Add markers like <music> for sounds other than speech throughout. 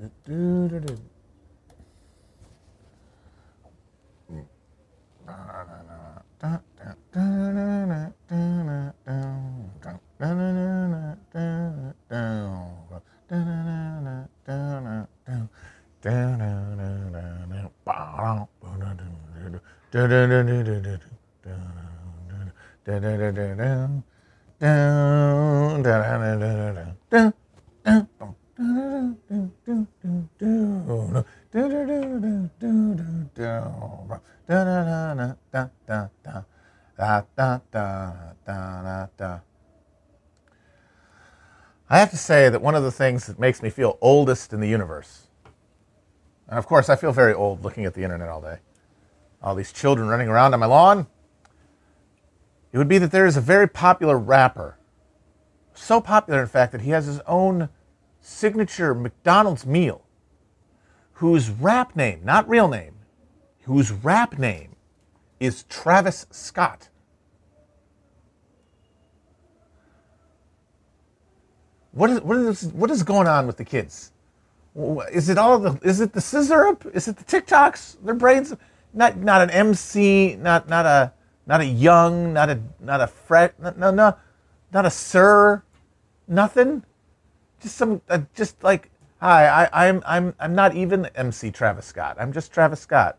I have to say that one of the things that makes me feel oldest in the universe, and of course I feel very old looking at the internet all day, all these children running around on my lawn, it would be that there is a very popular rapper. So popular, in fact, that he has his own signature McDonald's meal, whose rap name, not real name, whose rap name is Travis Scott. What is, what is, what is going on with the kids? Is it all the, is it the scissor up? Is it the TikToks? Their brains, not, not an MC, not, not a, not a young, not a, not a fret, no, no, not a sir, nothing. Just some, uh, just like, hi, I, I'm, I'm, I'm not even MC Travis Scott. I'm just Travis Scott.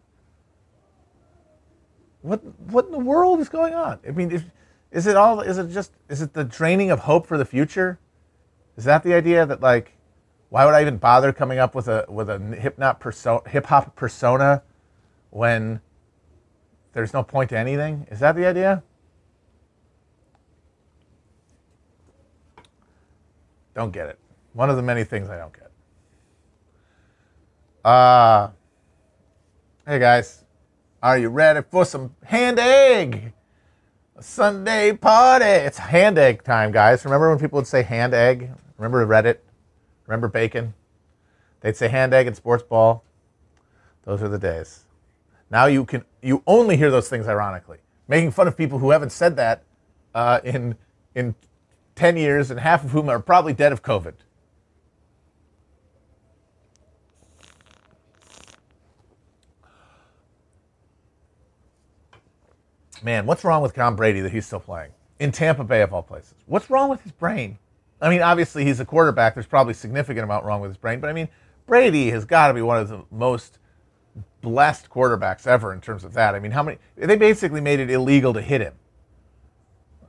What, what in the world is going on? I mean, if, is it all, is it just, is it the draining of hope for the future? Is that the idea that like, why would I even bother coming up with a with a hip hop persona, when there's no point to anything? Is that the idea? Don't get it. One of the many things I don't get. Uh, hey guys, are you ready for some hand egg? Sunday party. It's hand egg time, guys. Remember when people would say hand egg? Remember Reddit? Remember bacon? They'd say hand egg and sports ball. Those are the days. Now you can you only hear those things ironically, making fun of people who haven't said that uh, in in ten years, and half of whom are probably dead of COVID. Man, what's wrong with Tom Brady that he's still playing in Tampa Bay of all places? What's wrong with his brain? I mean, obviously he's a quarterback. There's probably significant amount wrong with his brain, but I mean, Brady has got to be one of the most blessed quarterbacks ever in terms of that. I mean, how many? They basically made it illegal to hit him.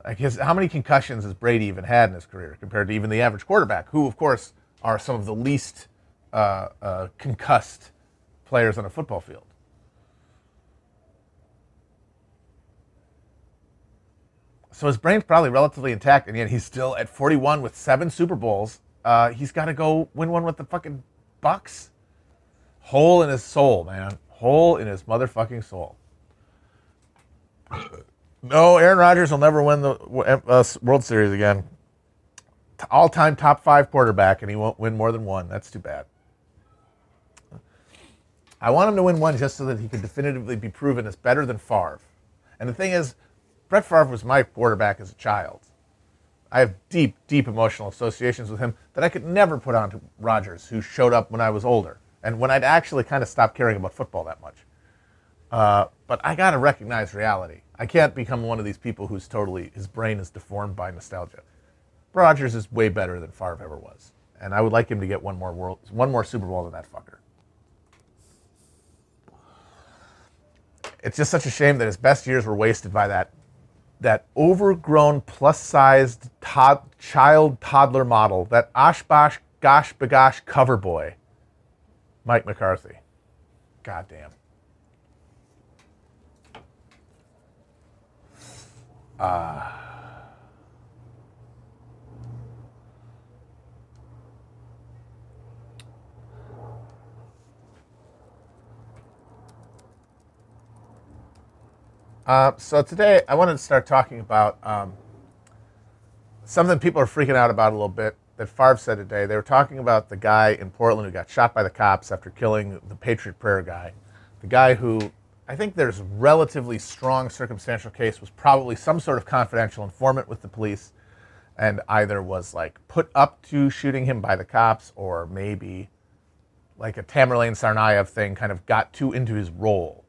Like his, how many concussions has Brady even had in his career compared to even the average quarterback, who, of course, are some of the least uh, uh, concussed players on a football field? So his brain's probably relatively intact, and yet he's still at 41 with seven Super Bowls. Uh, he's got to go win one with the fucking Bucks. Hole in his soul, man. Hole in his motherfucking soul. No, Aaron Rodgers will never win the uh, World Series again. All-time top five quarterback, and he won't win more than one. That's too bad. I want him to win one just so that he could definitively be proven as better than Favre. And the thing is, Brett Favre was my quarterback as a child. I have deep, deep emotional associations with him that I could never put on to Rodgers, who showed up when I was older and when I'd actually kind of stopped caring about football that much. Uh, but I got to recognize reality. I can't become one of these people who's totally, his brain is deformed by nostalgia. Rodgers is way better than Favre ever was. And I would like him to get one more world, one more Super Bowl than that fucker. It's just such a shame that his best years were wasted by that that overgrown, plus-sized tod- child toddler model, that Oshkosh gosh bagosh cover boy, Mike McCarthy. Goddamn. Ah. Uh, Uh, so today I wanted to start talking about um, something people are freaking out about a little bit that Favre said today. They were talking about the guy in Portland who got shot by the cops after killing the Patriot Prayer guy. The guy who I think there's relatively strong circumstantial case was probably some sort of confidential informant with the police and either was like put up to shooting him by the cops or maybe like a Tamerlan Tsarnaev thing kind of got too into his role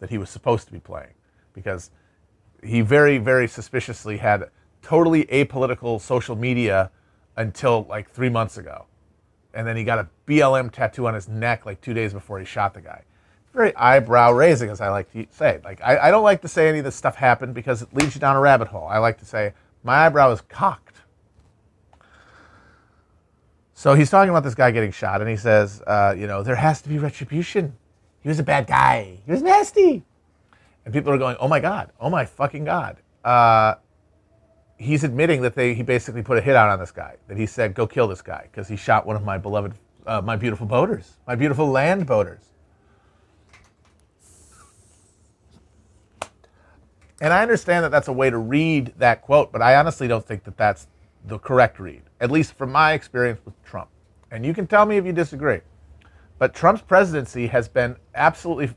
that he was supposed to be playing because he very, very suspiciously had totally apolitical social media until like three months ago. And then he got a BLM tattoo on his neck like two days before he shot the guy. Very eyebrow raising, as I like to say. Like I, I don't like to say any of this stuff happened because it leads you down a rabbit hole. I like to say my eyebrow is cocked. So he's talking about this guy getting shot, and he says, uh, you know, there has to be retribution. He was a bad guy. He was nasty. And people are going, oh my God, oh my fucking God. Uh, he's admitting that they, he basically put a hit out on this guy, that he said, go kill this guy, because he shot one of my beloved, uh, my beautiful boaters, my beautiful land boaters. And I understand that that's a way to read that quote, but I honestly don't think that that's the correct read, at least from my experience with Trump. And you can tell me if you disagree. But Trump's presidency has been absolutely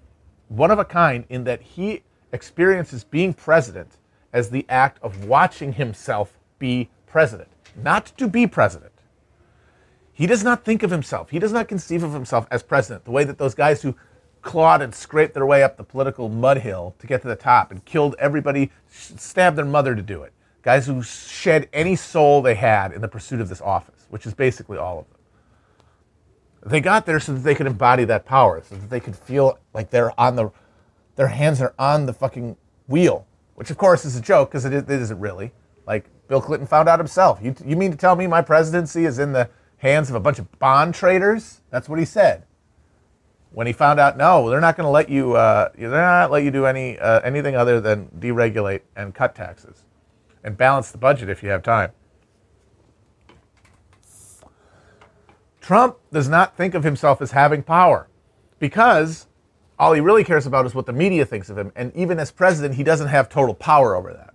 one of a kind in that he experiences being president as the act of watching himself be president, not to be president. He does not think of himself, he does not conceive of himself as president the way that those guys who clawed and scraped their way up the political mud hill to get to the top and killed everybody, stabbed their mother to do it guys who shed any soul they had in the pursuit of this office, which is basically all of them. They got there so that they could embody that power, so that they could feel like they're on the, their hands are on the fucking wheel, which of course is a joke because it, it isn't really. Like Bill Clinton found out himself. You, you mean to tell me my presidency is in the hands of a bunch of bond traders? That's what he said. When he found out, no, they're not going to let you, uh, they're not let you do any uh, anything other than deregulate and cut taxes and balance the budget if you have time. Trump does not think of himself as having power because all he really cares about is what the media thinks of him. And even as president, he doesn't have total power over that.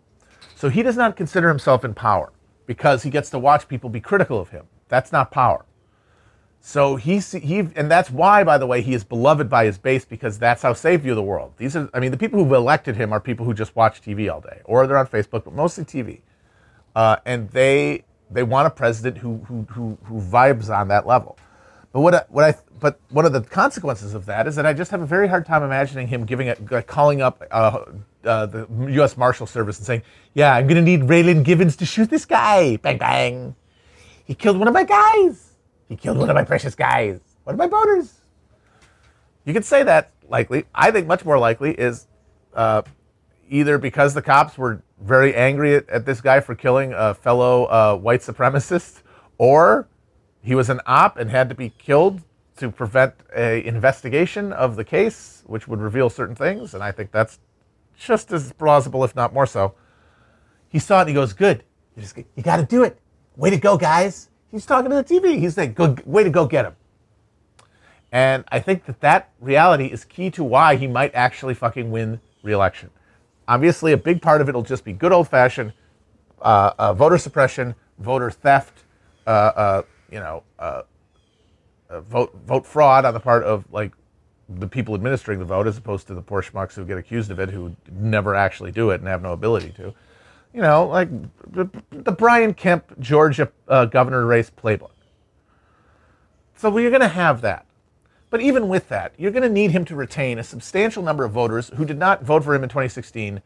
So he does not consider himself in power because he gets to watch people be critical of him. That's not power. So he, he, and that's why, by the way, he is beloved by his base because that's how they view the world. These are, I mean, the people who've elected him are people who just watch TV all day, or they're on Facebook, but mostly TV, uh, and they they want a president who, who who who vibes on that level. But what I, what I but one of the consequences of that is that I just have a very hard time imagining him giving a, it, calling up uh, uh, the U.S. Marshal Service and saying, "Yeah, I'm going to need Raylan Givens to shoot this guy." Bang bang, he killed one of my guys. He killed one of my precious guys, one of my boaters. You could say that likely. I think much more likely is uh, either because the cops were very angry at, at, this guy for killing a fellow uh, white supremacist, or he was an op and had to be killed to prevent a investigation of the case, which would reveal certain things. And I think that's just as plausible, if not more so. He saw it and he goes, "Good, you, just, you got to do it. Way to go, guys." He's talking to the TV. He's saying, "Good, way to go get him." And I think that that reality is key to why he might actually fucking win re-election. Obviously, a big part of it will just be good old-fashioned uh, uh, voter suppression, voter theft, uh, uh you know, uh, uh, vote vote fraud on the part of like the people administering the vote, as opposed to the poor schmucks who get accused of it, who never actually do it and have no ability to you know, like the, the Brian Kemp Georgia governor race playbook. So we're going to have that. But even with that, you're going to need him to retain a substantial number of voters who did not vote for him in 2016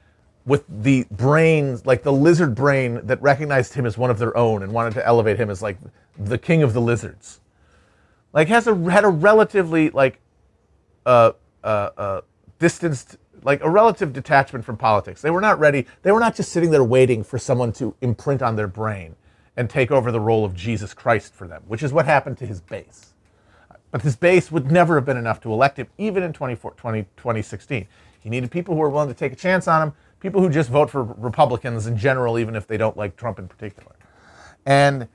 with the brains, like the lizard brain that recognized him as one of their own and wanted to elevate him as like the king of the lizards. Like has a had a relatively like uh, uh, uh, distanced like a relative detachment from politics. They were not ready. They were not just sitting there waiting for someone to imprint on their brain and take over the role of Jesus Christ for them, which is what happened to his base. But his base would never have been enough to elect him, even in 20, 2016. He needed people who were willing to take a chance on him, people who just vote for Republicans in general, even if they don't like Trump in particular. And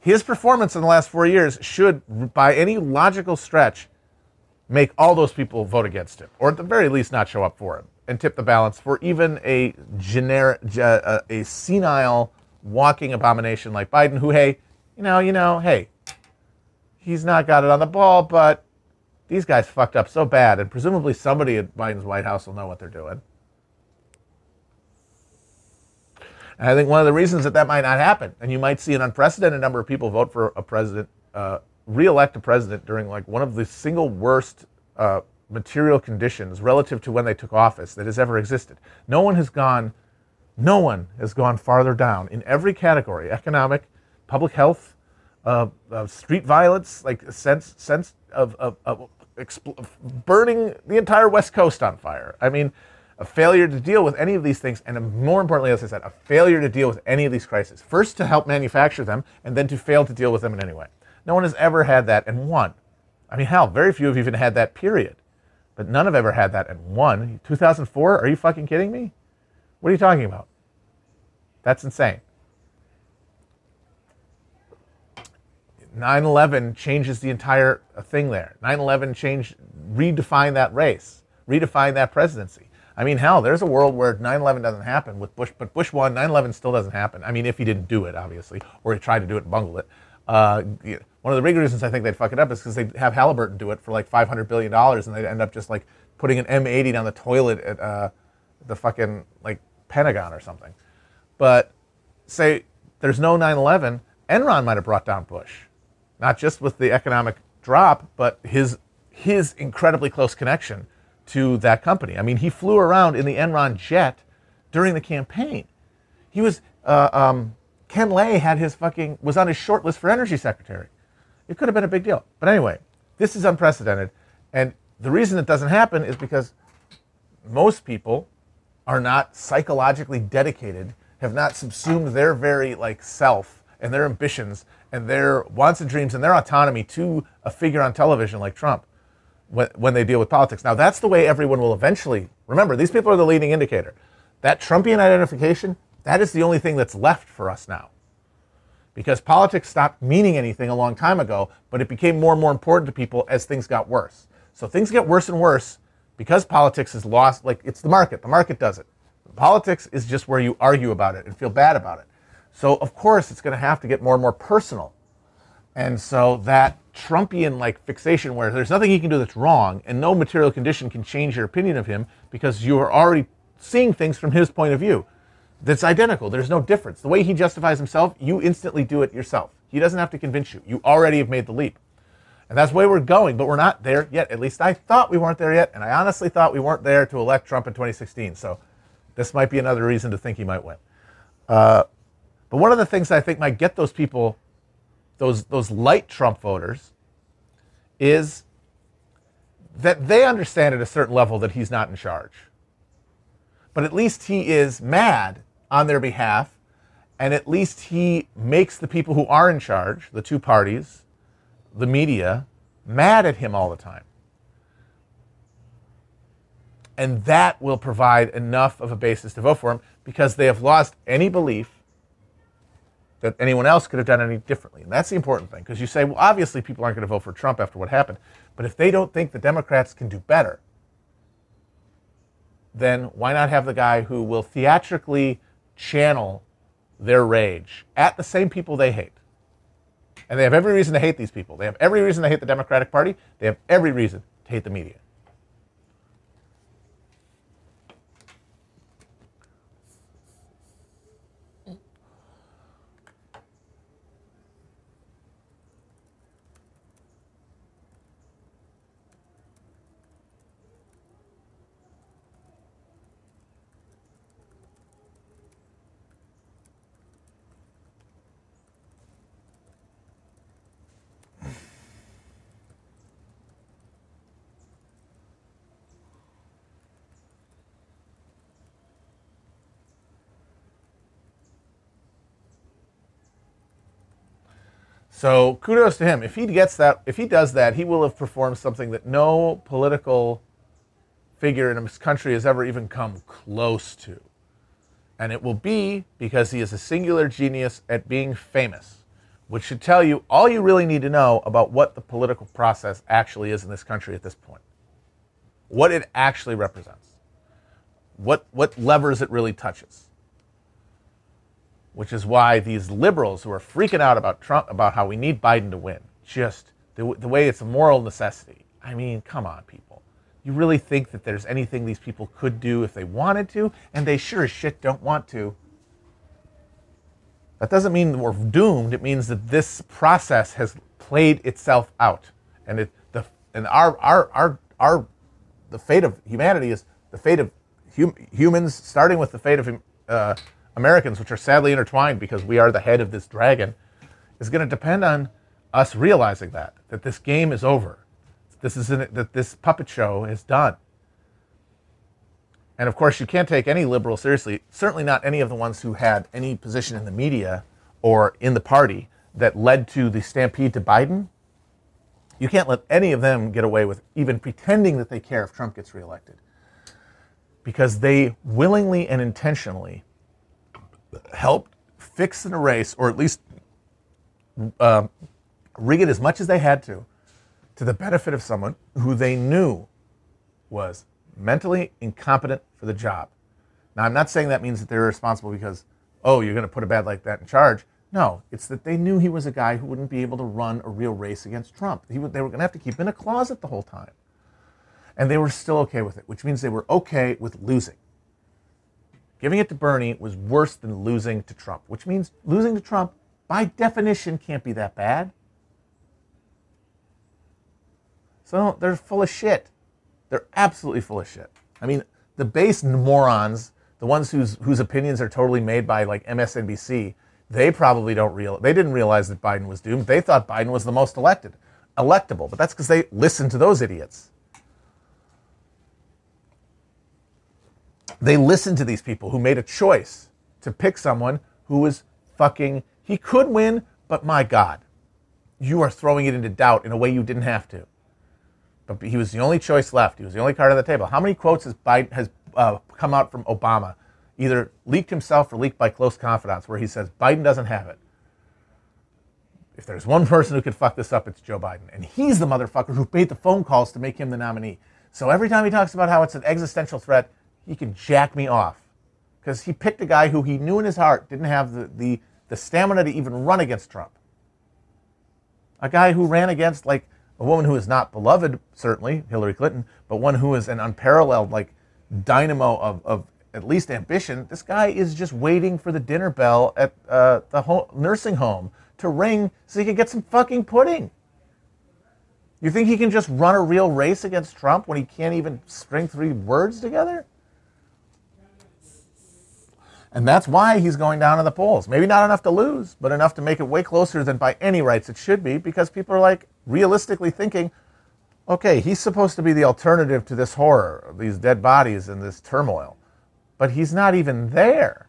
his performance in the last four years should, by any logical stretch, make all those people vote against him, or at the very least not show up for him, and tip the balance for even a generic, uh, a senile, walking abomination like Biden, who, hey, you know, you know, hey, he's not got it on the ball, but these guys fucked up so bad, and presumably somebody at Biden's White House will know what they're doing. And I think one of the reasons that that might not happen, and you might see an unprecedented number of people vote for a president uh, reelect a president during like one of the single worst uh, material conditions relative to when they took office that has ever existed. No one has gone, no one has gone farther down in every category: economic, public health, uh, uh, street violence, like sense sense of, of, of expl- burning the entire West Coast on fire. I mean, a failure to deal with any of these things, and more importantly, as I said, a failure to deal with any of these crises. First, to help manufacture them, and then to fail to deal with them in any way. No one has ever had that and won. I mean, hell, very few have even had that, period. But none have ever had that and won. 2004? Are you fucking kidding me? What are you talking about? That's insane. 9 11 changes the entire thing there. 9 11 changed, redefined that race, redefined that presidency. I mean, hell, there's a world where 9 11 doesn't happen with Bush, but Bush won, 9 11 still doesn't happen. I mean, if he didn't do it, obviously, or he tried to do it and bungled it. Uh, one of the big reasons I think they'd fuck it up is because they'd have Halliburton do it for like $500 billion and they'd end up just like putting an M80 down the toilet at uh, the fucking like Pentagon or something. But say there's no 9 11, Enron might have brought down Bush not just with the economic drop, but his his incredibly close connection to that company. I mean, he flew around in the Enron jet during the campaign. He was uh, um, Ken Lay had his fucking was on his short list for energy secretary. It could have been a big deal, but anyway, this is unprecedented, and the reason it doesn't happen is because most people are not psychologically dedicated, have not subsumed their very like self and their ambitions and their wants and dreams and their autonomy to a figure on television like Trump when, when they deal with politics. Now, that's the way everyone will eventually remember. These people are the leading indicator. That Trumpian identification, that is the only thing that's left for us now. Because politics stopped meaning anything a long time ago, but it became more and more important to people as things got worse. So things get worse and worse because politics is lost. Like it's the market, the market does it. Politics is just where you argue about it and feel bad about it. So, of course, it's going to have to get more and more personal. And so that Trumpian like fixation where there's nothing he can do that's wrong and no material condition can change your opinion of him because you are already seeing things from his point of view. That's identical. There's no difference. The way he justifies himself, you instantly do it yourself. He doesn't have to convince you. You already have made the leap. And that's way we're going, but we're not there yet. At least I thought we weren't there yet, and I honestly thought we weren't there to elect Trump in 2016. So this might be another reason to think he might win. Uh, but one of the things I think might get those people, those, those light Trump voters, is that they understand at a certain level that he's not in charge. But at least he is mad on their behalf, and at least he makes the people who are in charge, the two parties, the media, mad at him all the time. And that will provide enough of a basis to vote for him because they have lost any belief that anyone else could have done any differently. And that's the important thing because you say, well, obviously people aren't going to vote for Trump after what happened. But if they don't think the Democrats can do better, then why not have the guy who will theatrically channel their rage at the same people they hate? And they have every reason to hate these people. They have every reason to hate the Democratic Party. They have every reason to hate the media. So kudos to him. If he gets that, if he does that, he will have performed something that no political figure in this country has ever even come close to. And it will be because he is a singular genius at being famous, which should tell you all you really need to know about what the political process actually is in this country at this point. What it actually represents. What, what levers it really touches which is why these liberals who are freaking out about Trump, about how we need Biden to win, just the, the way it's a moral necessity. I mean, come on, people. You really think that there's anything these people could do if they wanted to, and they sure as shit don't want to. That doesn't mean we're doomed. It means that this process has played itself out, and it the and our our our our the fate of humanity is the fate of hum, humans, starting with the fate of uh, Americans, which are sadly intertwined because we are the head of this dragon, is going to depend on us realizing that that this game is over. This is an, that this puppet show is done. And of course, you can't take any liberal seriously. Certainly not any of the ones who had any position in the media or in the party that led to the stampede to Biden. You can't let any of them get away with even pretending that they care if Trump gets reelected. Because they willingly and intentionally helped fix and erase, or at least uh, rig it as much as they had to, to the benefit of someone who they knew was mentally incompetent for the job. Now, I'm not saying that means that they're responsible because, oh, you're going to put a bad like that in charge. No, it's that they knew he was a guy who wouldn't be able to run a real race against Trump. They were going to have to keep him in a closet the whole time. And they were still okay with it, which means they were okay with losing. Giving it to Bernie was worse than losing to Trump, which means losing to Trump, by definition, can't be that bad. So they're full of shit. They're absolutely full of shit. I mean, the base morons, the ones whose whose opinions are totally made by like MSNBC, they probably don't real they didn't realize that Biden was doomed. They thought Biden was the most elected, electable, but that's because they listened to those idiots. They listened to these people who made a choice to pick someone who was fucking he could win, but my God, you are throwing it into doubt in a way you didn't have to but he was the only choice left. He was the only card on the table. How many quotes has Biden has uh, come out from Obama, either leaked himself or leaked by close confidants, where he says Biden doesn't have it? If there's one person who could fuck this up, it's Joe Biden, and he's the motherfucker who made the phone calls to make him the nominee. So every time he talks about how it's an existential threat, he can jack me off because he picked a guy who he knew in his heart didn't have the, the, the stamina to even run against Trump. A guy who ran against like a woman who is not beloved, certainly, Hillary Clinton, but one who is an unparalleled, like, dynamo of, of at least ambition. This guy is just waiting for the dinner bell at uh, the home, nursing home to ring so he can get some fucking pudding. You think he can just run a real race against Trump when he can't even string three words together? And that's why he's going down in the polls. Maybe not enough to lose, but enough to make it way closer than by any rights it should be because people are like realistically thinking, okay, he's supposed to be the alternative to this horror, these dead bodies and this turmoil. But he's not even there.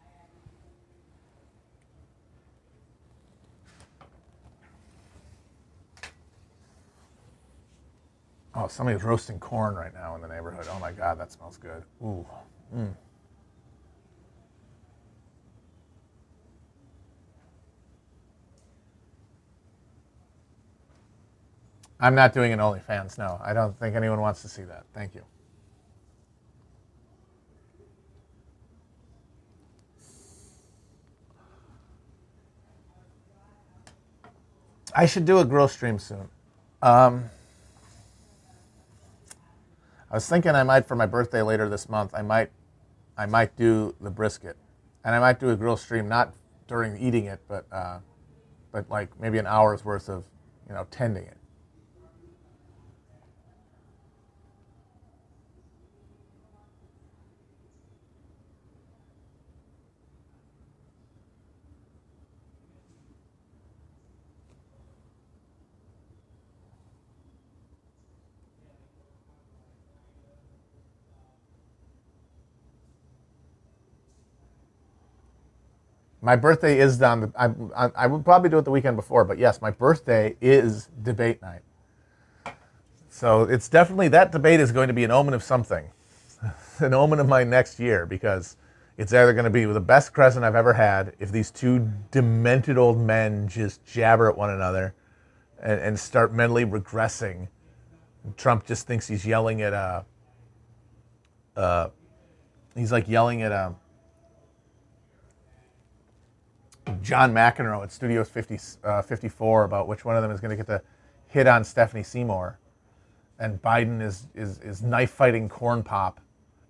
Oh, somebody's roasting corn right now in the neighborhood. Oh my God, that smells good. Ooh. Mm. I'm not doing an OnlyFans. No, I don't think anyone wants to see that. Thank you. I should do a grill stream soon. Um, I was thinking I might for my birthday later this month. I might, I might do the brisket, and I might do a grill stream not during eating it, but, uh, but like maybe an hour's worth of, you know, tending it. My birthday is on I, I, I would probably do it the weekend before, but yes, my birthday is debate night. So it's definitely that debate is going to be an omen of something, <laughs> an omen of my next year because it's either going to be the best crescent I've ever had if these two demented old men just jabber at one another and, and start mentally regressing. Trump just thinks he's yelling at a. Uh, he's like yelling at a John McEnroe at Studios 50, uh, 54 about which one of them is going to get the hit on Stephanie Seymour, and Biden is, is, is knife fighting corn pop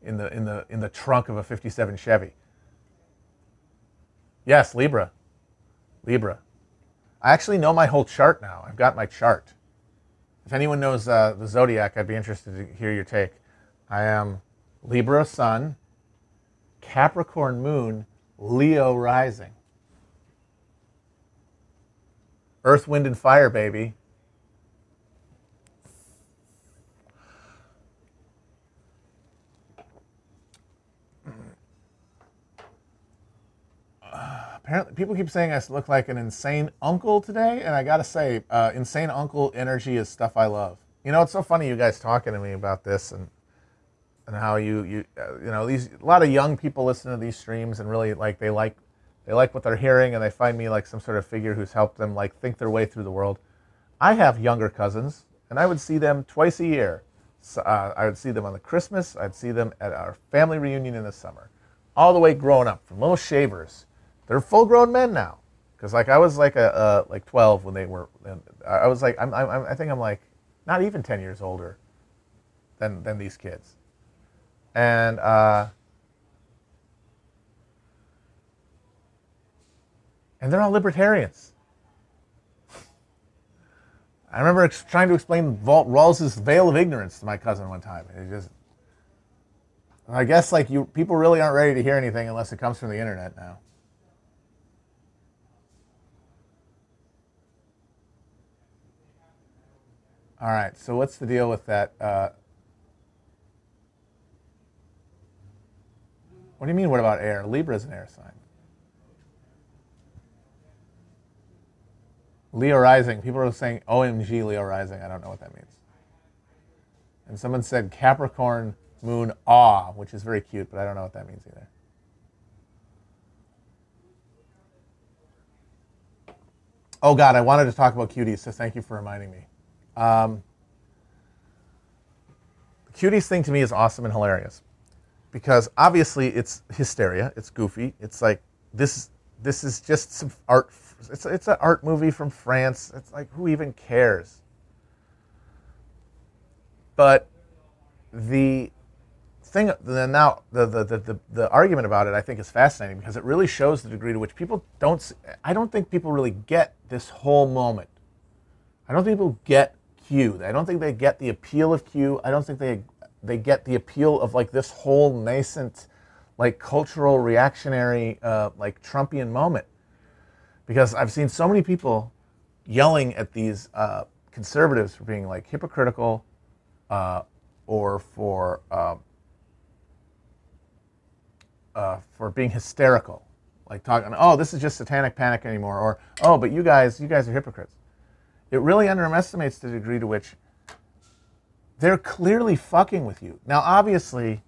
in the, in, the, in the trunk of a 57 Chevy. Yes, Libra. Libra. I actually know my whole chart now. I've got my chart. If anyone knows uh, the zodiac, I'd be interested to hear your take. I am Libra Sun, Capricorn Moon, Leo Rising. Earth, Wind, and Fire, baby. apparently people keep saying I look like an insane uncle today, and I gotta say, uh, insane uncle energy is stuff I love. You know, it's so funny you guys talking to me about this and and how you you uh, you know these a lot of young people listen to these streams and really like they like they like what they're hearing and they find me like some sort of figure who's helped them like think their way through the world. I have younger cousins, and I would see them twice a year. So, uh, I would see them on the Christmas. I'd see them at our family reunion in the summer, all the way growing up from little shavers they're full grown men now. Because like I was like a like 12 when they were. I was like I'm, I'm I think I'm like not even 10 years older than than these kids, and. uh and they're all libertarians. I remember trying to explain Walt Rawls's veil of ignorance to my cousin one time. It just, I guess like you, people really aren't ready to hear anything unless it comes from the internet now. All right. So what's the deal with that? Uh, what do you mean? What about air? Libra is an air sign. Leo rising. People are saying OMG Leo rising. I don't know what that means. And someone said Capricorn moon awe, which is very cute, but I don't know what that means either. Oh God, I wanted to talk about cuties, so thank you for reminding me. Um, the cuties thing to me is awesome and hilarious because obviously it's hysteria, it's goofy, it's like this. This is just some art. It's it's an art movie from France. It's like who even cares? But the thing the, now the, the, the, the argument about it I think is fascinating because it really shows the degree to which people don't I don't think people really get this whole moment. I don't think people get Q. I don't think they get the appeal of Q. I don't think they they get the appeal of like this whole nascent, like cultural reactionary, uh, like Trumpian moment. Because I've seen so many people yelling at these uh, conservatives for being like hypocritical, uh, or for um, uh, for being hysterical, like talking, oh, this is just satanic panic anymore, or oh, but you guys, you guys are hypocrites it really underestimates the degree to which they're clearly fucking with you. Now, obviously,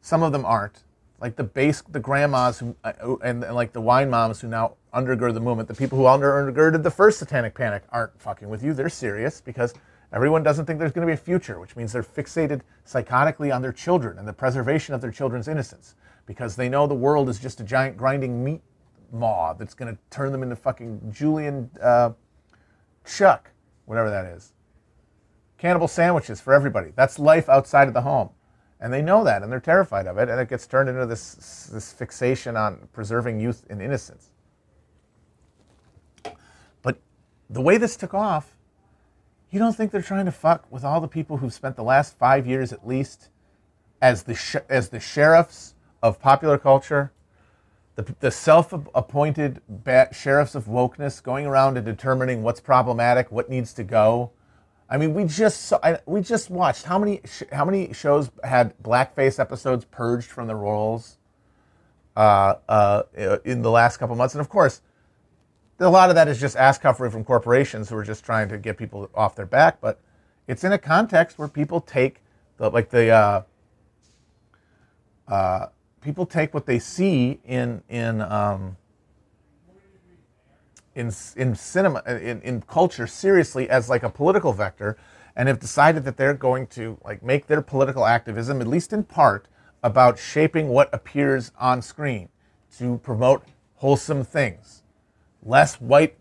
some of them aren't. Like the base, the grandmas who, uh, and, and like the wine moms who now undergird the movement, the people who undergirded the first satanic panic aren't fucking with you. They're serious because everyone doesn't think there's going to be a future, which means they're fixated psychotically on their children and the preservation of their children's innocence because they know the world is just a giant grinding meat maw that's going to turn them into fucking Julian. Uh, Chuck, whatever that is. Cannibal sandwiches for everybody. That's life outside of the home. And they know that and they're terrified of it. And it gets turned into this, this fixation on preserving youth and innocence. But the way this took off, you don't think they're trying to fuck with all the people who've spent the last five years at least as the, sh- as the sheriffs of popular culture the, the self-appointed sheriffs of wokeness going around and determining what's problematic, what needs to go. I mean, we just saw, we just watched how many how many shows had blackface episodes purged from the rolls uh, uh, in the last couple months, and of course, a lot of that is just ass covering from corporations who are just trying to get people off their back. But it's in a context where people take the like the uh, uh people take what they see in in um, in in cinema in, in culture seriously as like a political vector and have decided that they're going to like make their political activism at least in part about shaping what appears on screen to promote wholesome things less white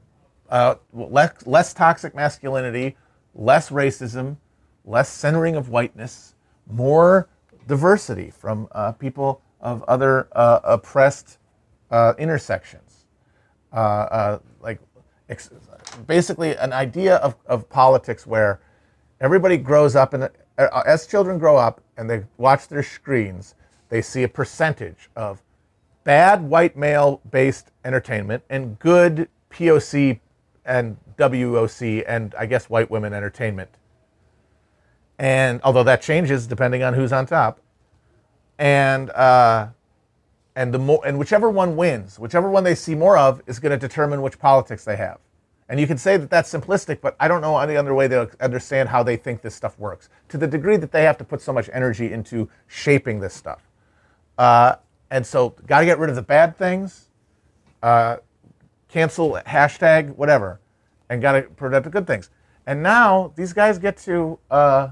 uh, less, less toxic masculinity less racism less centering of whiteness more diversity from uh, people of other uh, oppressed uh, intersections. Uh, uh, like ex- basically an idea of, of politics where everybody grows up and uh, as children grow up and they watch their screens, they see a percentage of bad white male based entertainment and good POC and WOC and I guess white women entertainment. And although that changes depending on who's on top, and uh, and the more and whichever one wins, whichever one they see more of, is going to determine which politics they have. And you can say that that's simplistic, but I don't know any other way to understand how they think this stuff works. To the degree that they have to put so much energy into shaping this stuff, uh, and so got to get rid of the bad things, uh, cancel hashtag whatever, and got to up the good things. And now these guys get to uh,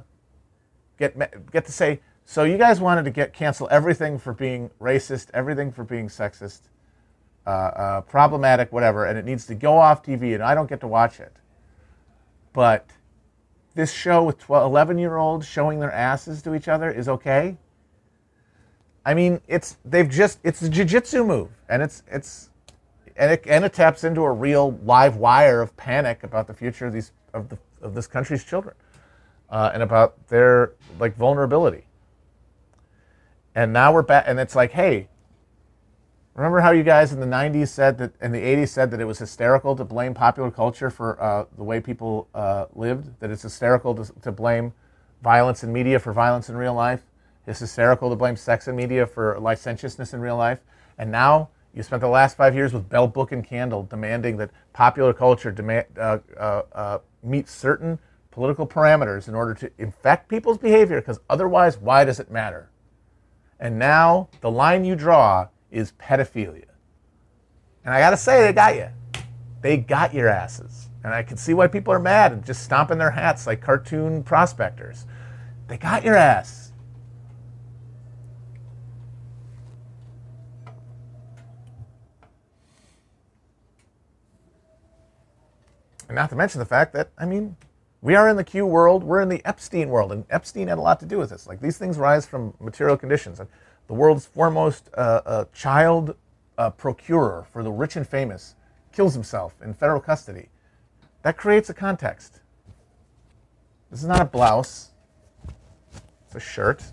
get get to say, so you guys wanted to get cancel everything for being racist, everything for being sexist, uh, uh, problematic, whatever, and it needs to go off TV, and I don't get to watch it. But this show with 12, 11 year olds showing their asses to each other is okay. I mean, it's they've just it's a jujitsu move, and it's it's and it and it taps into a real live wire of panic about the future of these of the of this country's children, uh, and about their like vulnerability. And now we're back, and it's like, hey, remember how you guys in the '90s said that, in the '80s said that it was hysterical to blame popular culture for uh, the way people uh, lived, that it's hysterical to, to blame violence in media for violence in real life it's hysterical to blame sex in media for licentiousness in real life. And now you spent the last five years with Bell Book and Candle demanding that popular culture demand, uh, uh, uh, meet certain political parameters in order to infect people's behavior, because otherwise, why does it matter? And now the line you draw is pedophilia. And I got to say, they got you. They got your asses. And I can see why people are mad and just stomping their hats like cartoon prospectors. They got your ass. And not to mention the fact that, I mean, we are in the Q world, we're in the Epstein world, and Epstein had a lot to do with this. Like these things rise from material conditions. And the world's foremost uh, uh, child uh, procurer for the rich and famous kills himself in federal custody. That creates a context. This is not a blouse, it's a shirt.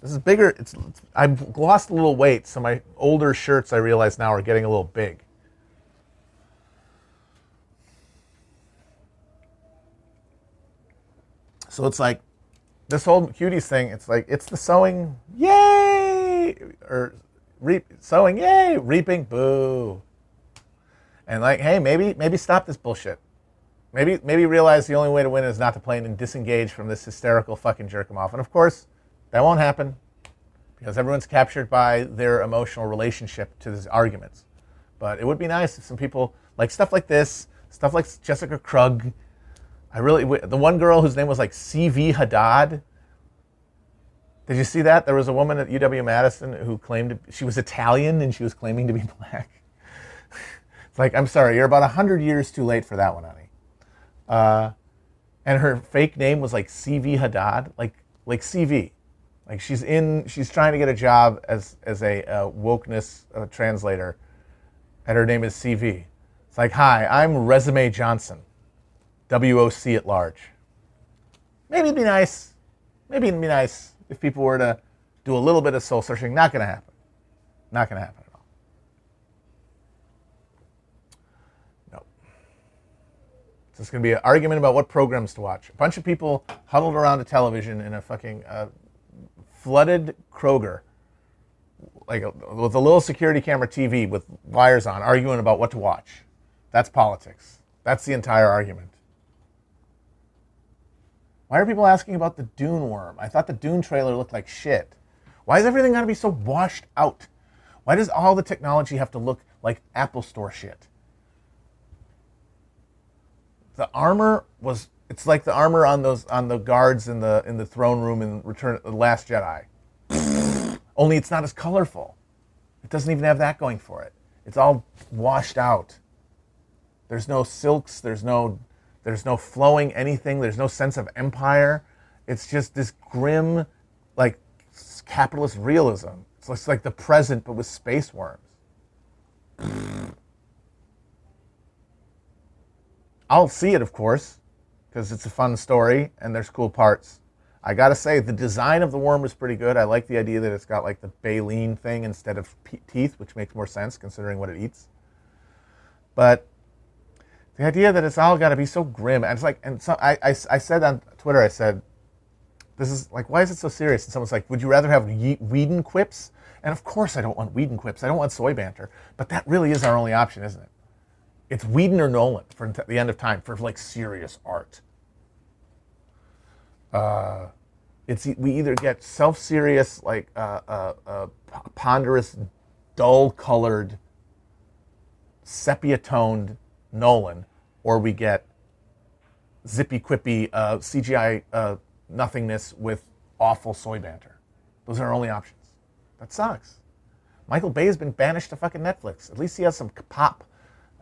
This is bigger. It's, it's I've lost a little weight, so my older shirts I realize now are getting a little big. So it's like this whole cuties thing. It's like it's the sowing, yay, or reap, sowing, yay, reaping, boo. And like, hey, maybe maybe stop this bullshit. Maybe maybe realize the only way to win is not to play and disengage from this hysterical fucking jerk 'em off. And of course, that won't happen because everyone's captured by their emotional relationship to these arguments. But it would be nice if some people like stuff like this, stuff like Jessica Krug, I really the one girl whose name was like C.V. Haddad. Did you see that? There was a woman at UW Madison who claimed she was Italian and she was claiming to be <laughs> black. it's like I'm sorry, you're about hundred years too late for that one, honey. Uh, and her fake name was like C.V. Haddad, like like C.V. Like she's in, she's trying to get a job as as a wokeness uh, translator, and her name is C.V. It's like, hi, I'm Resume Johnson. WOC at large. Maybe it'd be nice. Maybe it'd be nice if people were to do a little bit of soul searching. Not going to happen. Not going to happen at all. No. So it's going to be an argument about what programs to watch. A bunch of people huddled around a television in a fucking uh, flooded Kroger, like a, with a little security camera TV with wires on, arguing about what to watch. That's politics. That's the entire argument. Why are people asking about the Dune worm? I thought the Dune trailer looked like shit. Why is everything got to be so washed out? Why does all the technology have to look like Apple Store shit? The armor was it's like the armor on those on the guards in the in the throne room in Return the Last Jedi. <laughs> Only it's not as colorful. It doesn't even have that going for it. It's all washed out. There's no silks, there's no there's no flowing anything. There's no sense of empire. It's just this grim, like capitalist realism. It's like the present, but with space worms. I'll see it, of course, because it's a fun story and there's cool parts. I gotta say, the design of the worm is pretty good. I like the idea that it's got like the baleen thing instead of p- teeth, which makes more sense considering what it eats. But the idea that it's all got to be so grim, and it's like, and so I, I, I said on Twitter, I said, this is like, why is it so serious? And someone's like, would you rather have Ye- Whedon quips? And of course, I don't want Whedon quips. I don't want soy banter. But that really is our only option, isn't it? It's Whedon or Nolan for the end of time for like serious art. Uh, it's we either get self-serious, like uh, uh, uh, ponderous, dull-colored, sepia-toned Nolan, or we get zippy quippy uh, CGI uh, nothingness with awful soy banter. Those are our only options. That sucks. Michael Bay has been banished to fucking Netflix. At least he has some pop.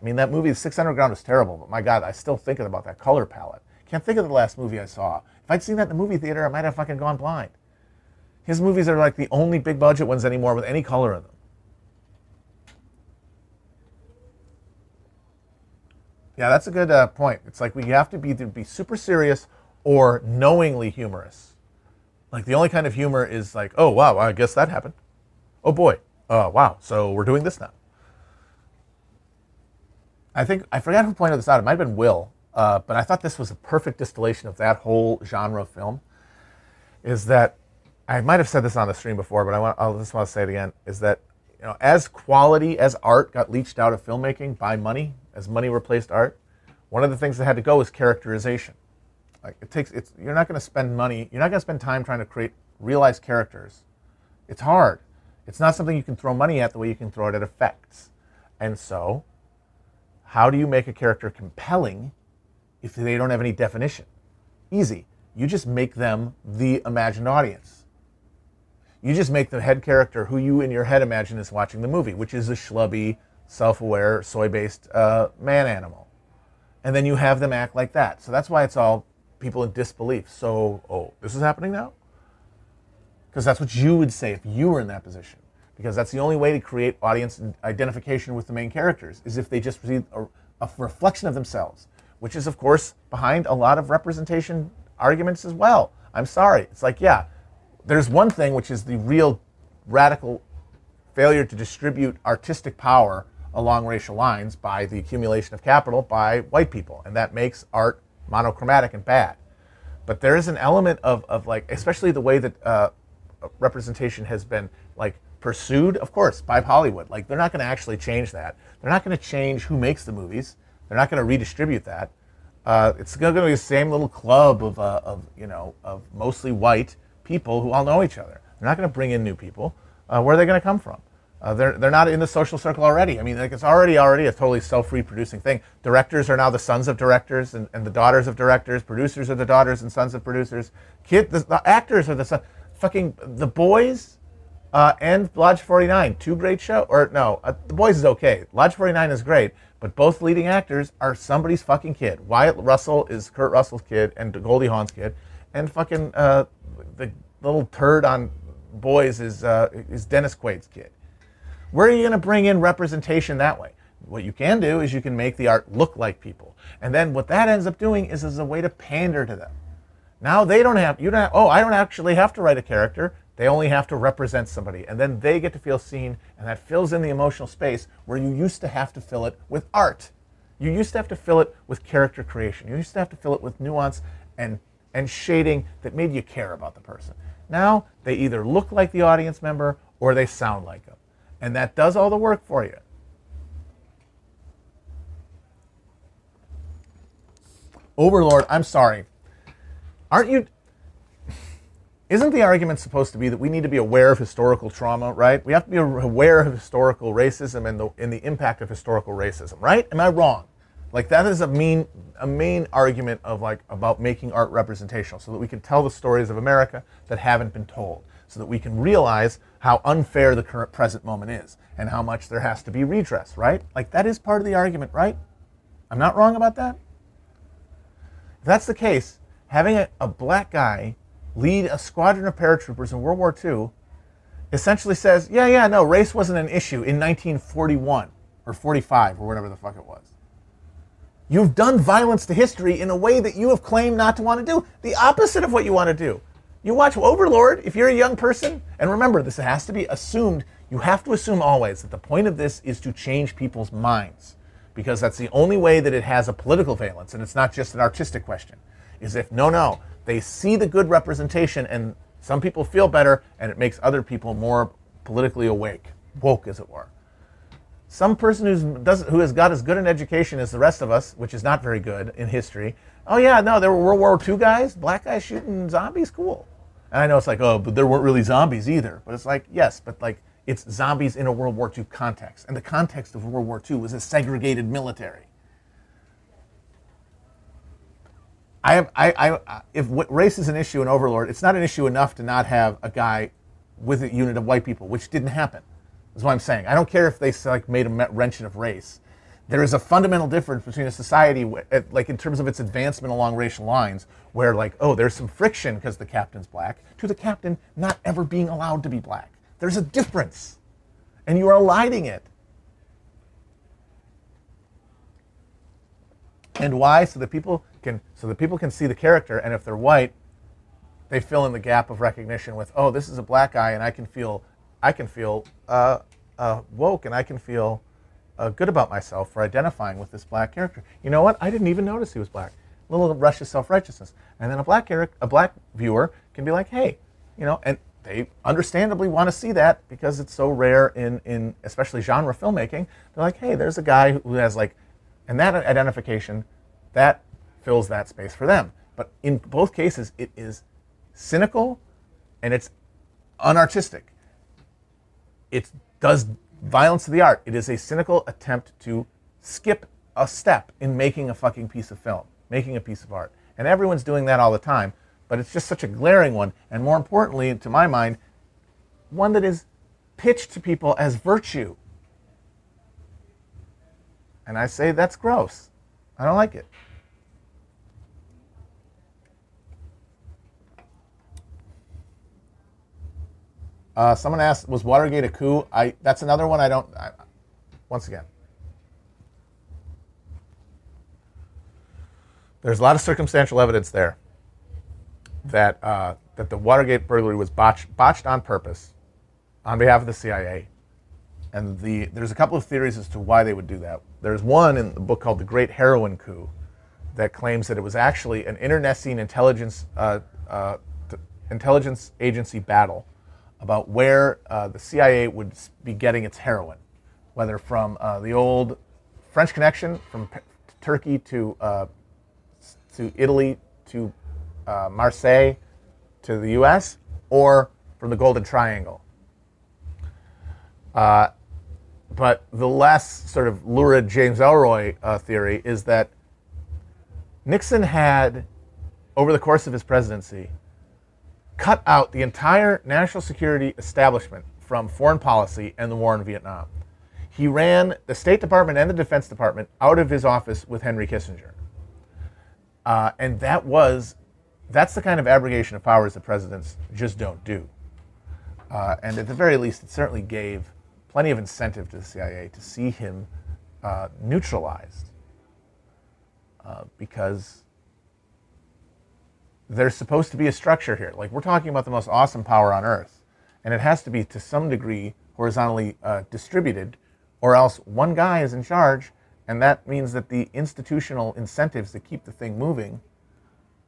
I mean, that movie, Six Underground, is terrible, but my God, I still thinking about that color palette. Can't think of the last movie I saw. If I'd seen that in the movie theater, I might have fucking gone blind. His movies are like the only big budget ones anymore with any color in them. Yeah, that's a good uh, point. It's like we have to be either be super serious or knowingly humorous. Like the only kind of humor is like, oh wow, I guess that happened. Oh boy, uh, wow, so we're doing this now. I think I forgot who pointed this out. It might have been Will, uh, but I thought this was a perfect distillation of that whole genre of film. Is that I might have said this on the stream before, but I want I just want to say it again. Is that you know as quality as art got leached out of filmmaking by money, as money replaced art, one of the things that had to go was characterization. Like it takes, it's you're not going to spend money, you're not going to spend time trying to create realized characters. It's hard. It's not something you can throw money at the way you can throw it at effects. And so, how do you make a character compelling if they don't have any definition? Easy. You just make them the imagined audience. You just make the head character who you in your head imagine is watching the movie, which is a schlubby, self aware, soy based uh, man animal. And then you have them act like that. So that's why it's all people in disbelief. So, oh, this is happening now? Because that's what you would say if you were in that position. Because that's the only way to create audience identification with the main characters, is if they just see a, a reflection of themselves, which is, of course, behind a lot of representation arguments as well. I'm sorry. It's like, yeah, there's one thing which is the real radical failure to distribute artistic power along racial lines by the accumulation of capital by white people. And that makes art monochromatic and bad. But there is an element of, of like, especially the way that uh, representation has been like pursued, of course, by Hollywood. Like they're not going to actually change that. They're not going to change who makes the movies. They're not going to redistribute that. Uh, it's going to be the same little club of, uh, of you know of mostly white people who all know each other. They're not going to bring in new people. Uh, where are they going to come from? Uh, they're, they're not in the social circle already. I mean, like it's already already a totally self-reproducing thing. Directors are now the sons of directors and, and the daughters of directors. Producers are the daughters and sons of producers. Kid, the, the actors are the son. Fucking the boys uh, and Lodge 49, two great show. Or no, uh, the boys is okay. Lodge 49 is great, but both leading actors are somebody's fucking kid. Wyatt Russell is Kurt Russell's kid and Goldie Hawn's kid, and fucking uh, the little turd on boys is uh, is Dennis Quaid's kid. Where are you going to bring in representation that way? What you can do is you can make the art look like people. And then what that ends up doing is as a way to pander to them. Now they don't have, you don't have, oh, I don't actually have to write a character. They only have to represent somebody. And then they get to feel seen, and that fills in the emotional space where you used to have to fill it with art. You used to have to fill it with character creation. You used to have to fill it with nuance and, and shading that made you care about the person. Now they either look like the audience member or they sound like them and that does all the work for you. Overlord, I'm sorry. Aren't you? Isn't the argument supposed to be that we need to be aware of historical trauma, right? We have to be aware of historical racism and the, and the impact of historical racism, right? Am I wrong? Like that is a mean, a main argument of like about making art representational, so that we can tell the stories of America that haven't been told so that we can realize how unfair the current present moment is and how much there has to be redress, right? Like that is part of the argument, right? I'm not wrong about that? If that's the case, having a, a black guy lead a squadron of paratroopers in World War II essentially says, yeah, yeah, no, race wasn't an issue in 1941 or 45 or whatever the fuck it was. You've done violence to history in a way that you have claimed not to want to do. The opposite of what you want to do. You watch Overlord if you're a young person, and remember, this has to be assumed. You have to assume always that the point of this is to change people's minds because that's the only way that it has a political valence and it's not just an artistic question. Is if, no, no, they see the good representation and some people feel better and it makes other people more politically awake, woke, as it were. Some person who's doesn't, who has got as good an education as the rest of us, which is not very good in history, oh yeah, no, there were World War II guys, black guys shooting zombies, cool. And I know it's like, oh, but there weren't really zombies either. But it's like, yes, but like it's zombies in a World War II context. And the context of World War II was a segregated military. I have, I, I, if race is an issue in Overlord, it's not an issue enough to not have a guy with a unit of white people, which didn't happen. Is what I'm saying. I don't care if they like made a mention of race. There is a fundamental difference between a society, like in terms of its advancement along racial lines, where like, oh, there's some friction because the captain's black, to the captain not ever being allowed to be black. There's a difference, and you are eliding it. And why? So that people can so that people can see the character, and if they're white, they fill in the gap of recognition with, oh, this is a black guy, and I can feel, I can feel uh, uh, woke, and I can feel uh, good about myself for identifying with this black character. You know what? I didn't even notice he was black. A little rush of self-righteousness, and then a black character, a black viewer can be like, hey, you know, and they understandably want to see that because it's so rare in, in especially genre filmmaking. They're like, hey, there's a guy who has like, and that identification, that fills that space for them. But in both cases, it is cynical and it's unartistic. It does violence of the art. It is a cynical attempt to skip a step in making a fucking piece of film, making a piece of art. And everyone's doing that all the time, but it's just such a glaring one. And more importantly, to my mind, one that is pitched to people as virtue. And I say that's gross. I don't like it. Uh, someone asked, was Watergate a coup? I that's another one I don't. I, once again, there's a lot of circumstantial evidence there that uh, that the Watergate burglary was botched, botched on purpose on behalf of the CIA, and the there's a couple of theories as to why they would do that. There's one in the book called The Great Heroin Coup that claims that it was actually an internecine intelligence uh, uh intelligence agency battle about where uh, the CIA would be getting its heroin, whether from uh, the old French connection from P- Turkey to uh, to Italy to uh, Marseille to the U.S. or from the Golden Triangle. Uh, but the less sort of lurid James Ellroy uh, theory is that Nixon had, over the course of his presidency, cut out the entire national security establishment from foreign policy and the war in Vietnam. He ran the State Department and the Defense Department out of his office with Henry Kissinger. Uh, and that was, that's the kind of abrogation of powers that presidents just don't do. Uh, and at the very least, it certainly gave plenty of incentive to the CIA to see him uh, neutralized. Uh, because there's supposed to be a structure here. Like we're talking about the most awesome power on earth, and it has to be to some degree horizontally uh, distributed, or else one guy is in charge, and that means that the institutional incentives that keep the thing moving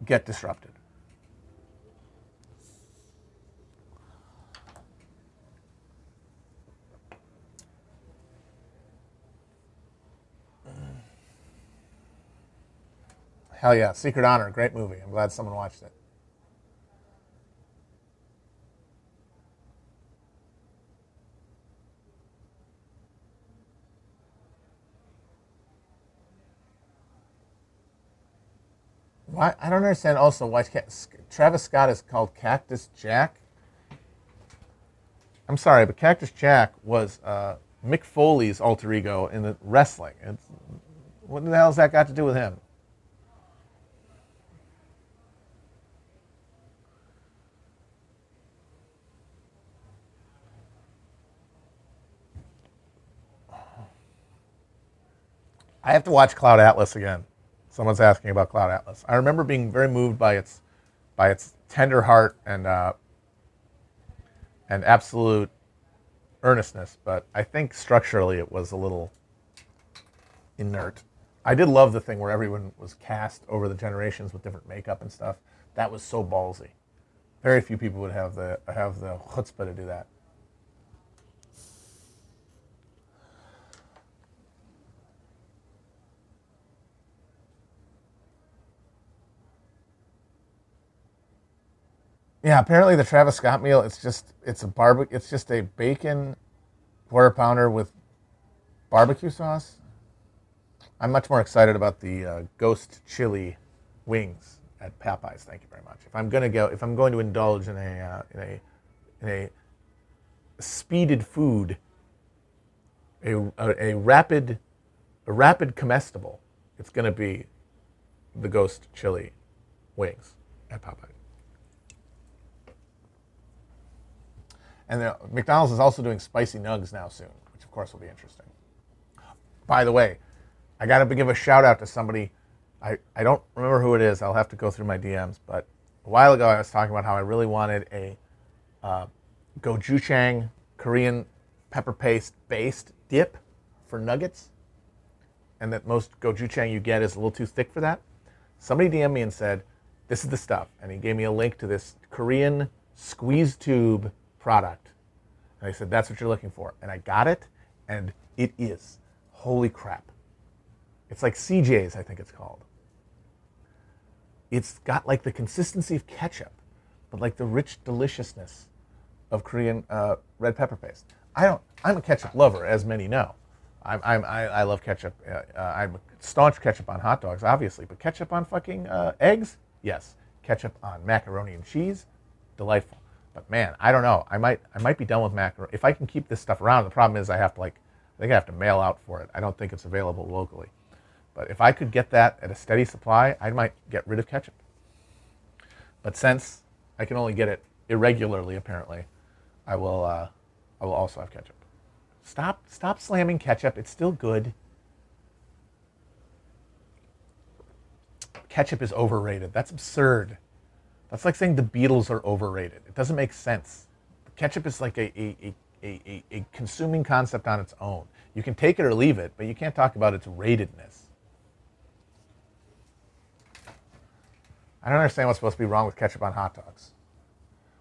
get disrupted. Hell yeah. Secret Honor, great movie. I'm glad someone watched it. Why I don't understand also why Travis Scott is called Cactus Jack. I'm sorry, but Cactus Jack was uh, Mick Foley's alter ego in the wrestling. It's, what the hell's that got to do with him? I have to watch Cloud Atlas again. Someone's asking about Cloud Atlas. I remember being very moved by its by its tender heart and uh, and absolute earnestness, but I think structurally it was a little inert. I did love the thing where everyone was cast over the generations with different makeup and stuff. That was so ballsy. Very few people would have the have the chutzpah to do that. Yeah, apparently the Travis Scott meal it's just it's a barbecue it's just a bacon quarter pounder with barbecue sauce. I'm much more excited about the uh, ghost chili wings at Popeyes. Thank you very much. If I'm gonna go, if I'm going to indulge in a uh, in a in a speeded food, a, a, a rapid a rapid comestible, it's gonna be the ghost chili wings at Popeyes. And the, McDonald's is also doing spicy nugs now soon, which of course will be interesting. By the way, I got to give a shout out to somebody. I, I don't remember who it is. I'll have to go through my DMs. But a while ago, I was talking about how I really wanted a uh, gochujang Korean pepper paste based dip for nuggets, and that most gochujang you get is a little too thick for that. Somebody DM'd me and said, "This is the stuff," and he gave me a link to this Korean squeeze tube product. And I said, that's what you're looking for. And I got it, and it is. Holy crap. It's like CJ's, I think it's called. It's got like the consistency of ketchup, but like the rich deliciousness of Korean uh, red pepper paste. I don't. I'm a ketchup lover, as many know. I'm, I'm I, I love ketchup. Uh, uh, I'm a staunch ketchup on hot dogs, obviously, but ketchup on fucking uh, eggs, yes. Ketchup on macaroni and cheese, delightful. But man, I don't know. I might I might be done with macaroni. If I can keep this stuff around, the problem is I have to like I think I have to mail out for it. I don't think it's available locally. But if I could get that at a steady supply, I might get rid of ketchup. But since I can only get it irregularly, apparently, I will uh, I will also have ketchup. Stop stop slamming ketchup. It's still good. Ketchup is overrated. That's absurd. That's like saying the Beatles are overrated. It doesn't make sense. Ketchup is like a, a, a, a, consuming concept on its own. You can take it or leave it, but you can't talk about its ratedness. I don't understand what's supposed to be wrong with ketchup on hot dogs.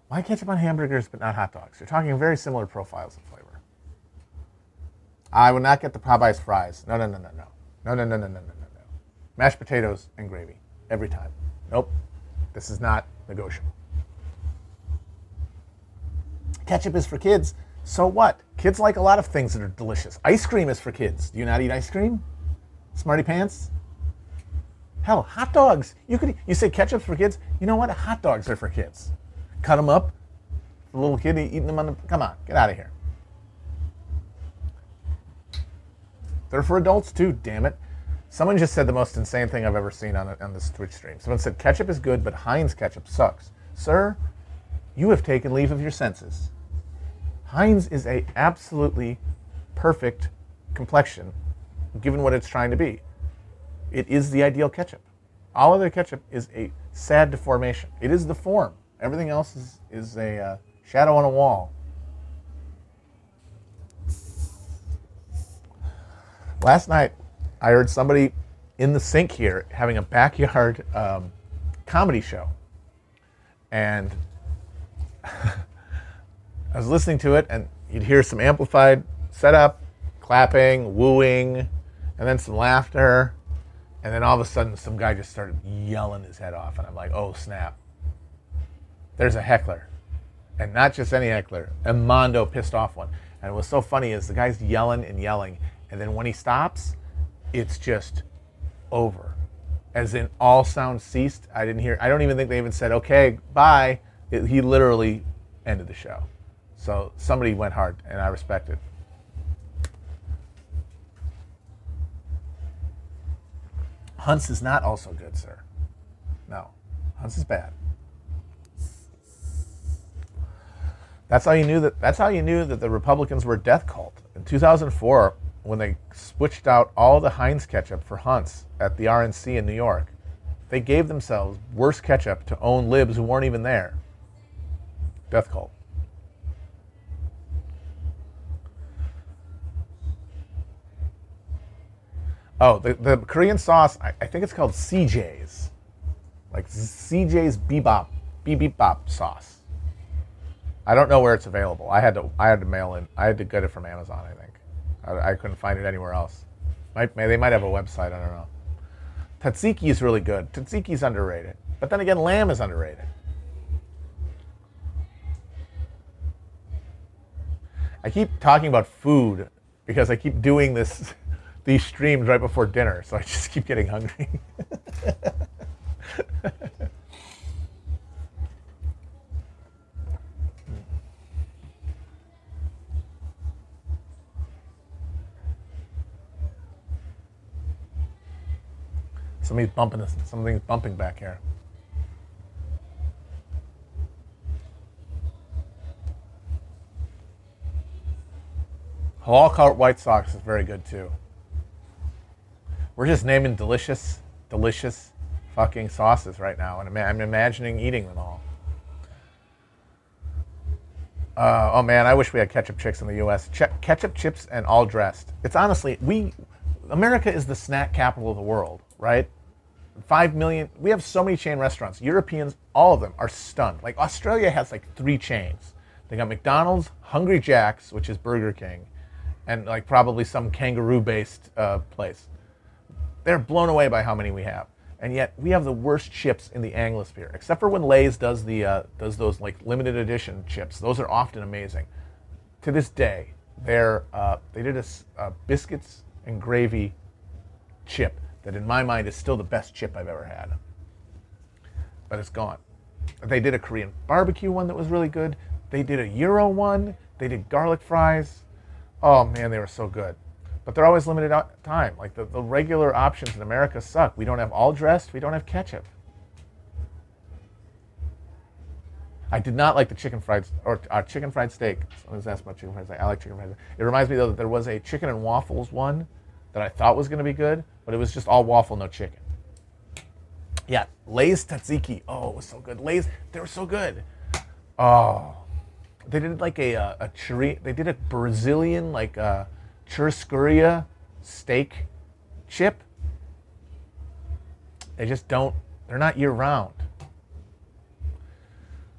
Why ketchup on hamburgers but not hot dogs? You're talking very similar profiles of flavor. I would not get the Popeyes fries. No, no, no, no, no. No, no, no, no, no, no, no, no. Mashed potatoes and gravy. Every time. Nope. This is not negotiable. Ketchup is for kids. So what? Kids like a lot of things that are delicious. Ice cream is for kids. Do you not eat ice cream? Smarty pants? Hell, hot dogs. You could you say ketchup's for kids. You know what? Hot dogs are for kids. Cut them up. The little kid eating them on the. Come on, get out of here. They're for adults too. Damn it. Someone just said the most insane thing I've ever seen on, on this Twitch stream. Someone said ketchup is good, but Heinz ketchup sucks. Sir, you have taken leave of your senses. Heinz is a absolutely perfect complexion, given what it's trying to be. It is the ideal ketchup. All other ketchup is a sad deformation. It is the form. Everything else is, is a uh, shadow on a wall. Last night, I heard somebody in the sink here having a backyard um, comedy show. And <laughs> I was listening to it, and you'd hear some amplified setup, clapping, wooing, and then some laughter. And then all of a sudden, some guy just started yelling his head off. And I'm like, oh, snap. There's a heckler. And not just any heckler, a Mondo pissed off one. And what's so funny is the guy's yelling and yelling. And then when he stops, it's just over. As in, all sound ceased. I didn't hear. I don't even think they even said, "Okay, bye." It, he literally ended the show. So somebody went hard, and I respect it. Hunts is not also good, sir. No, Hunts is bad. That's how you knew that. That's how you knew that the Republicans were a death cult. In 2004, when they switched out all the Heinz ketchup for Hunt's at the RNC in New York, they gave themselves worse ketchup to own libs who weren't even there. Death cult. Oh, the, the Korean sauce, I, I think it's called CJ's. Like CJ's Bebop, Bebop sauce. I don't know where it's available. I had to I had to mail in. I had to get it from Amazon. I think I, I couldn't find it anywhere else. Might, they might have a website. I don't know. Tzatziki is really good. Tzatziki is underrated, but then again, lamb is underrated. I keep talking about food because I keep doing this <laughs> these streams right before dinner, so I just keep getting hungry. <laughs> Somebody's bumping this. Something's bumping back here. Halal white socks is very good too. We're just naming delicious, delicious fucking sauces right now, and I'm imagining eating them all. Uh, oh man, I wish we had ketchup chips in the U.S. Ch- ketchup chips and all dressed. It's honestly we, America is the snack capital of the world, right? Five million. We have so many chain restaurants. Europeans, all of them are stunned. Like Australia has like three chains. They got McDonald's, Hungry Jack's, which is Burger King, and like probably some kangaroo-based uh, place. They're blown away by how many we have, and yet we have the worst chips in the Anglosphere. Except for when Lay's does the uh, does those like limited edition chips. Those are often amazing. To this day, they're uh, they did a, a biscuits and gravy chip that in my mind is still the best chip I've ever had. But it's gone. They did a Korean barbecue one that was really good. They did a Euro one. They did garlic fries. Oh man, they were so good. But they're always limited time. Like the, the regular options in America suck. We don't have all dressed, we don't have ketchup. I did not like the chicken fried or uh, chicken fried steak. Someone's asked about chicken fried steak. I like chicken fried steak. It reminds me though that there was a chicken and waffles one that I thought was going to be good, but it was just all waffle, no chicken. Yeah, Lay's tzatziki. Oh, it was so good. Lay's, they were so good. Oh, they did like a a, a churi, They did a Brazilian like a uh, churrascaria steak chip. They just don't. They're not year round.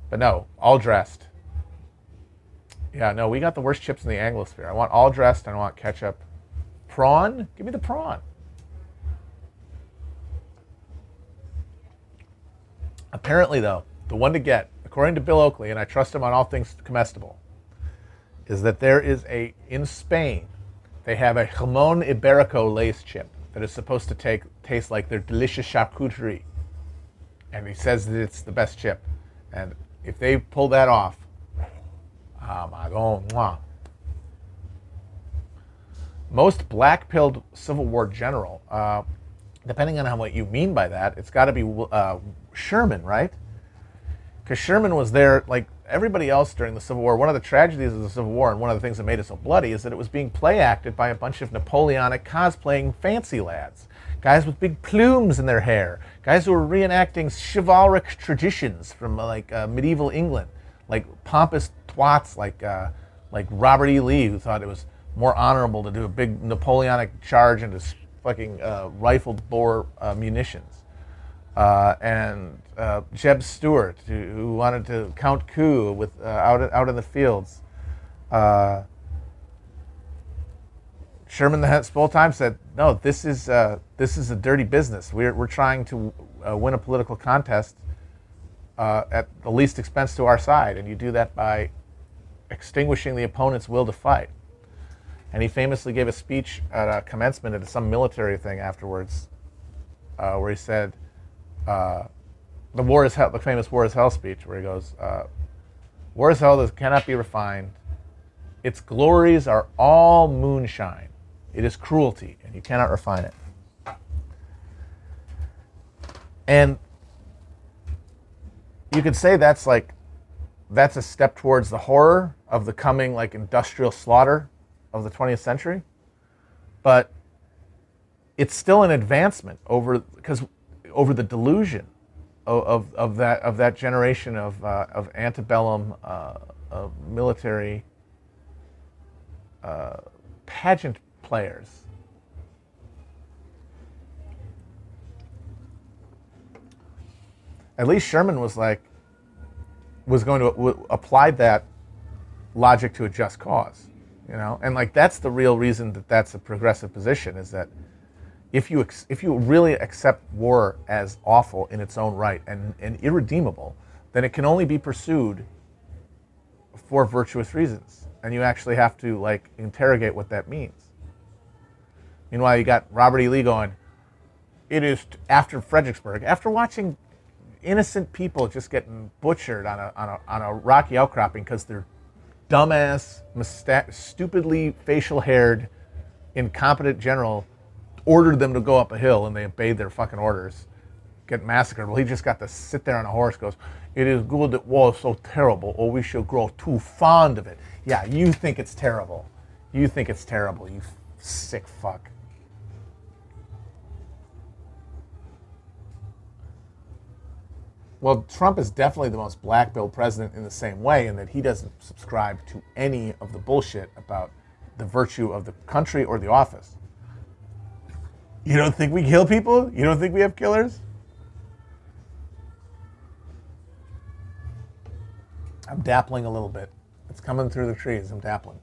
But no, all dressed. Yeah, no, we got the worst chips in the Anglosphere. I want all dressed I want ketchup Prawn? Give me the prawn. Apparently, though, the one to get, according to Bill Oakley, and I trust him on all things comestible, is that there is a, in Spain, they have a jamon iberico Lay's chip that is supposed to take, taste like their delicious charcuterie. And he says that it's the best chip. And if they pull that off, oh my god, most black pilled Civil War general, uh, depending on what you mean by that, it's got to be uh, Sherman, right? Because Sherman was there like everybody else during the Civil War. One of the tragedies of the Civil War, and one of the things that made it so bloody, is that it was being play acted by a bunch of Napoleonic cosplaying fancy lads. Guys with big plumes in their hair. Guys who were reenacting chivalric traditions from uh, like uh, medieval England. Like pompous twats like, uh, like Robert E. Lee, who thought it was more honorable to do a big Napoleonic charge into fucking uh, rifled bore uh, munitions. Uh, and uh, Jeb Stuart, who, who, wanted to count coup with uh, out out in the fields. Uh, Sherman the full time said, "No, this is this is a dirty business. We're we're trying to win a political contest at the least expense to our side, and you do that by extinguishing the opponent's will to fight." And he famously gave a speech at a commencement at some military thing afterwards, uh, where he said, uh, "The war is hell." The famous "War is hell" speech, where he goes, uh, "War is hell that cannot be refined. Its glories are all moonshine. It is cruelty, and you cannot refine it." And you could say that's like that's a step towards the horror of the coming like industrial slaughter of the 20th century. but it's still an advancement over because over the delusion of, of, of that of that generation of uh, of antebellum uh, of military uh, pageant players. At least Sherman was like was going to w- applied that logic to a just cause, you know, and like that's the real reason that that's a progressive position is that if you ex- if you really accept war as awful in its own right and, and irredeemable, then it can only be pursued for virtuous reasons, and you actually have to like interrogate what that means. Meanwhile, you got Robert E. Lee going, "It is t- after Fredericksburg." After watching innocent people just getting butchered on a on a, on a rocky outcropping because they're dumbass, musta- stupidly facial-haired, incompetent general ordered them to go up a hill and they obeyed their fucking orders, get massacred. Well, he just got to sit there on a horse, goes, It is good that war is so terrible, or we shall grow too fond of it. Yeah, you think it's terrible. You think it's terrible, you sick fuck. Well, Trump is definitely the most black pilled president in the same way, in that he doesn't subscribe to any of the bullshit about the virtue of the country or the office. You don't think we kill people? You don't think we have killers? I'm dappling a little bit. It's coming through the trees. I'm dappling.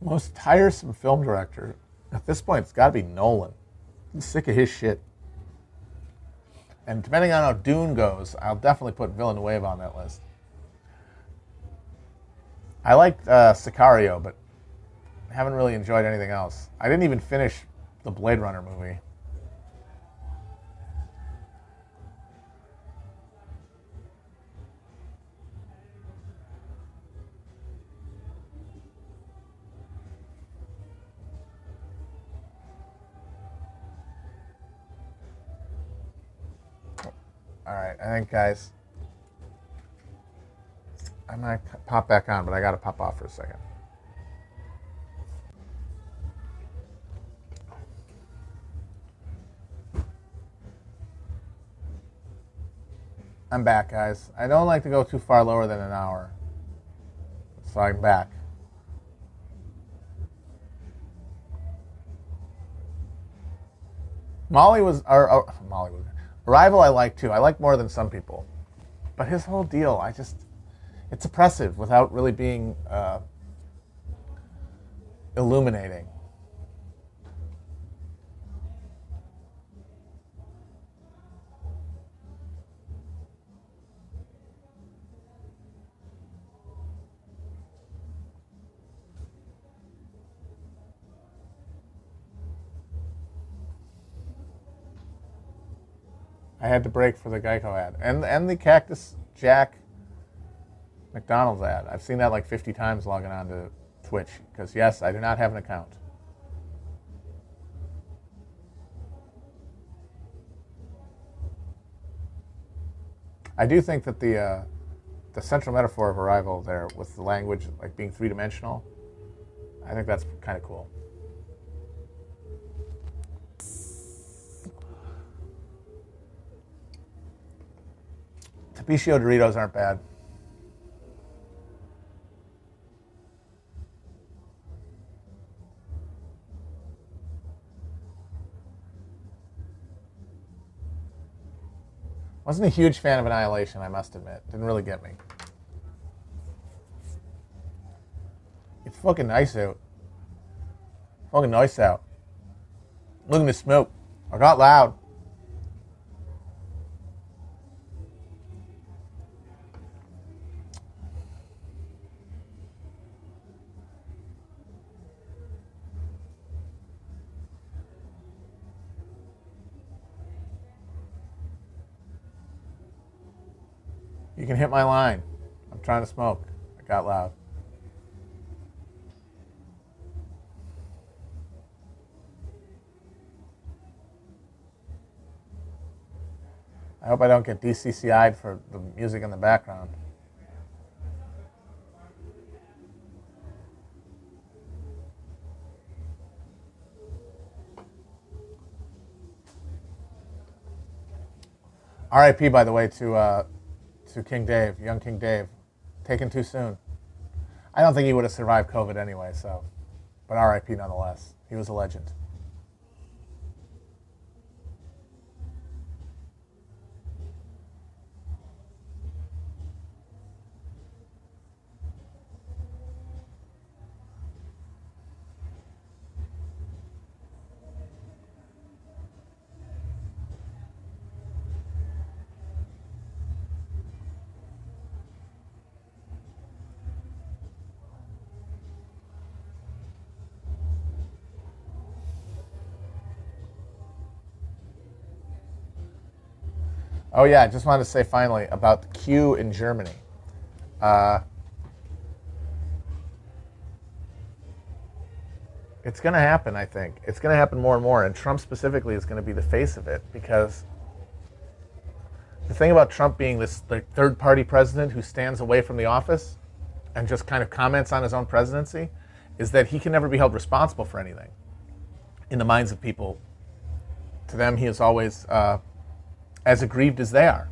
Most tiresome film director. At this point, it's got to be Nolan. I'm sick of his shit. And depending on how Dune goes, I'll definitely put Villeneuve on that list. I liked uh, Sicario, but haven't really enjoyed anything else. I didn't even finish the Blade Runner movie. All right, I think, guys, I might pop back on, but I got to pop off for a second. I'm back, guys. I don't like to go too far lower than an hour. So I'm back. Molly was, or, or Molly was, Arrival I like too. I like more than some people. But his whole deal, I just, it's oppressive without really being uh, illuminating. Had to break for the Geico ad and and the Cactus Jack McDonald's ad. I've seen that like 50 times logging on to Twitch because yes, I do not have an account. I do think that the uh, the central metaphor of arrival there with the language like being three dimensional, I think that's kind of cool. Tapatío Doritos aren't bad. Wasn't a huge fan of Annihilation, I must admit. Didn't really get me. It's fucking nice out. Fucking nice out. Look at the smoke. I got loud. Can hit my line. I'm trying to smoke. I got loud. I hope I don't get DMCA'd for the music in the background. R.I.P. By the way to uh, to King Dave, young King Dave, taken too soon. I don't think he would have survived COVID anyway. So, but R.I.P. nonetheless. He was a legend. Oh yeah, I just wanted to say finally about the Q in Germany. Uh, it's going to happen, I think. It's going to happen more and more, and Trump specifically is going to be the face of it because the thing about Trump being this like, third party president who stands away from the office and just kind of comments on his own presidency is that he can never be held responsible for anything in the minds of people. To them, he is always uh, as aggrieved as they are.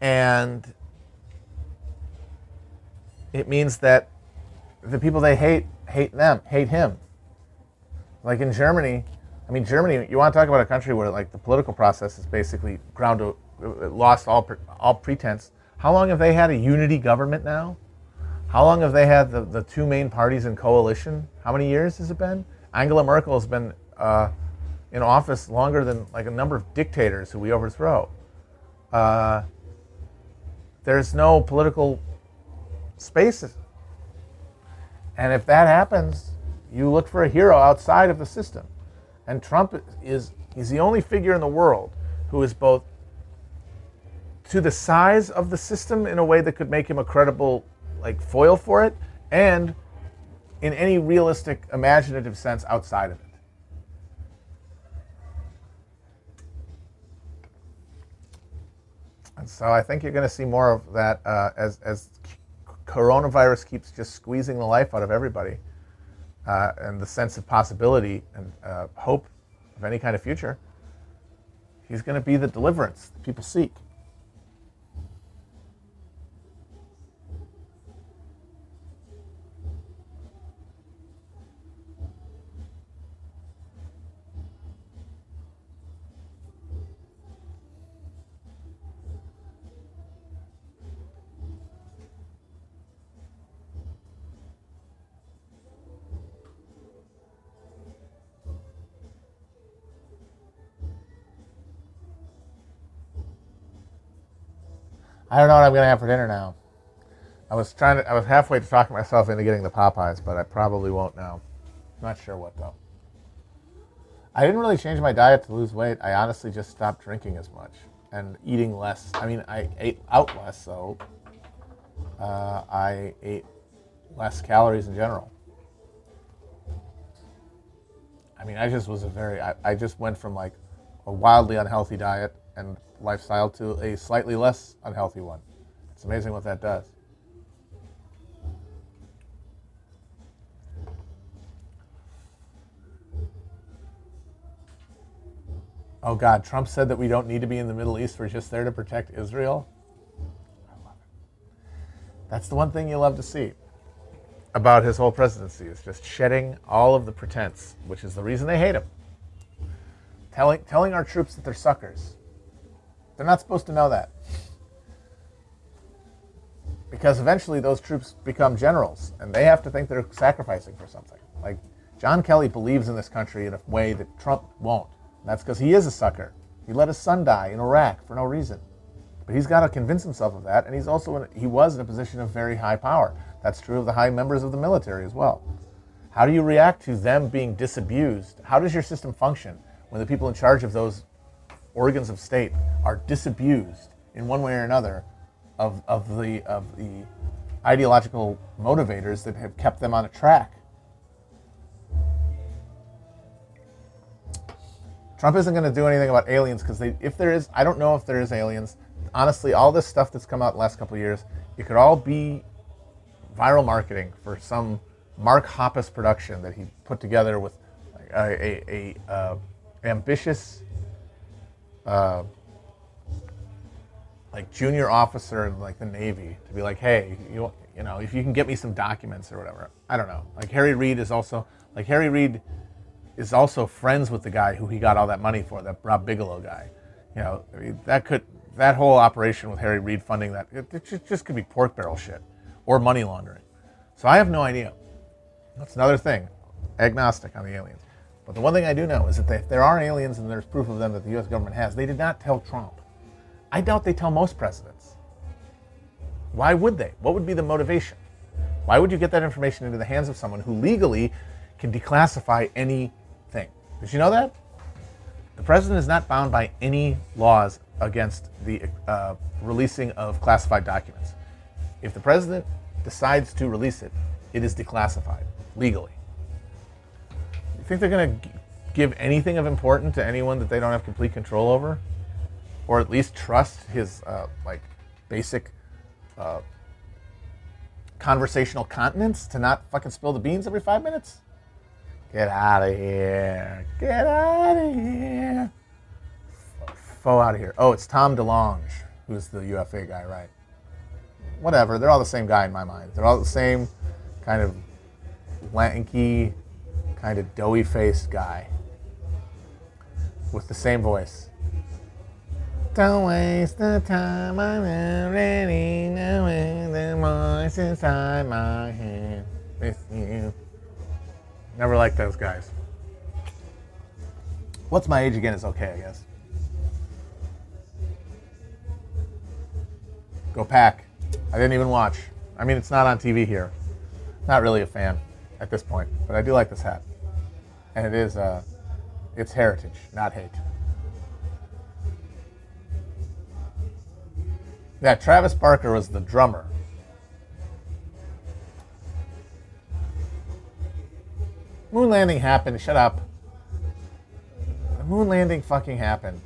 And it means that the people they hate hate them, hate him. Like in Germany, I mean, Germany, you want to talk about a country where like the political process is basically ground to, lost all, all pretense. How long have they had a unity government now? How long have they had the, the two main parties in coalition? How many years has it been? Angela Merkel has been uh, in office longer than like a number of dictators who we overthrow. Uh, there's no political spaces. And if that happens, you look for a hero outside of the system. And Trump is he's the only figure in the world who is both to the size of the system in a way that could make him a credible like foil for it and in any realistic imaginative sense outside of it. So I think you're going to see more of that uh, as, as coronavirus keeps just squeezing the life out of everybody uh, and the sense of possibility and uh, hope of any kind of future. He's going to be the deliverance that people seek. I don't know what I'm gonna have for dinner now. I was trying to. I was halfway to talking myself into getting the Popeyes, but I probably won't now. Not sure what though. I didn't really change my diet to lose weight. I honestly just stopped drinking as much and eating less. I mean, I ate out less, so uh, I ate less calories in general. I mean, I just was a very. I, I just went from like a wildly unhealthy diet and lifestyle to a slightly less unhealthy one. It's amazing what that does. Oh God, Trump said that we don't need to be in the Middle East. We're just there to protect Israel. I love it. That's the one thing you love to see about his whole presidency is just shedding all of the pretense, which is the reason they hate him. Telling, telling our troops that they're suckers, they're not supposed to know that. Because eventually those troops become generals and they have to think they're sacrificing for something. Like John Kelly believes in this country in a way that Trump won't. And that's because he is a sucker. He let his son die in Iraq for no reason. But he's got to convince himself of that, and he's also in, he was in a position of very high power. That's true of the high members of the military as well. How do you react to them being disabused? How does your system function when the people in charge of those organs of state are disabused in one way or another of, of, the, of the ideological motivators that have kept them on a track. Trump isn't going to do anything about aliens because if there is, I don't know if there is aliens. Honestly, all this stuff that's come out the last couple years, it could all be viral marketing for some Mark Hoppus production that he put together with a, a, a uh, ambitious, uh, like junior officer in like the Navy to be like, hey, you you know, if you can get me some documents or whatever. I don't know. Like Harry Reid is also like Harry Reid is also friends with the guy who he got all that money for, that Rob Bigelow guy. You know, I mean, that could that whole operation with Harry Reid funding that it, it just could be pork barrel shit or money laundering. So I have no idea. That's another thing. Agnostic on the aliens. But the one thing I do know is that if there are aliens and there's proof of them that the U.S. government has, they did not tell Trump. I doubt they tell most presidents. Why would they? What would be the motivation? Why would you get that information into the hands of someone who legally can declassify anything? Did you know that? The president is not bound by any laws against the uh, releasing of classified documents. If the president decides to release it, it is declassified legally. Think they're going to give anything of importance to anyone that they don't have complete control over, or at least trust his uh, like basic uh, conversational continence to not fucking spill the beans every five minutes? Get out of here! Get out of here! Foe out of here. Oh, it's Tom DeLonge, who's the UFA guy, right? Whatever. They're all the same guy in my mind. They're all the same kind of lanky, kind of doughy faced guy with the same voice. Don't waste the time, I'm already knowing the voice inside my head with you. Never liked those guys. What's my age again is okay, I guess. Go pack. I didn't even watch. I mean, it's not on TV here. Not really a fan at this point, but I do like this hat, and it is uh, it's heritage, not hate. Yeah, Travis Barker was the drummer. Moon landing happened. Shut up. The moon landing fucking happened.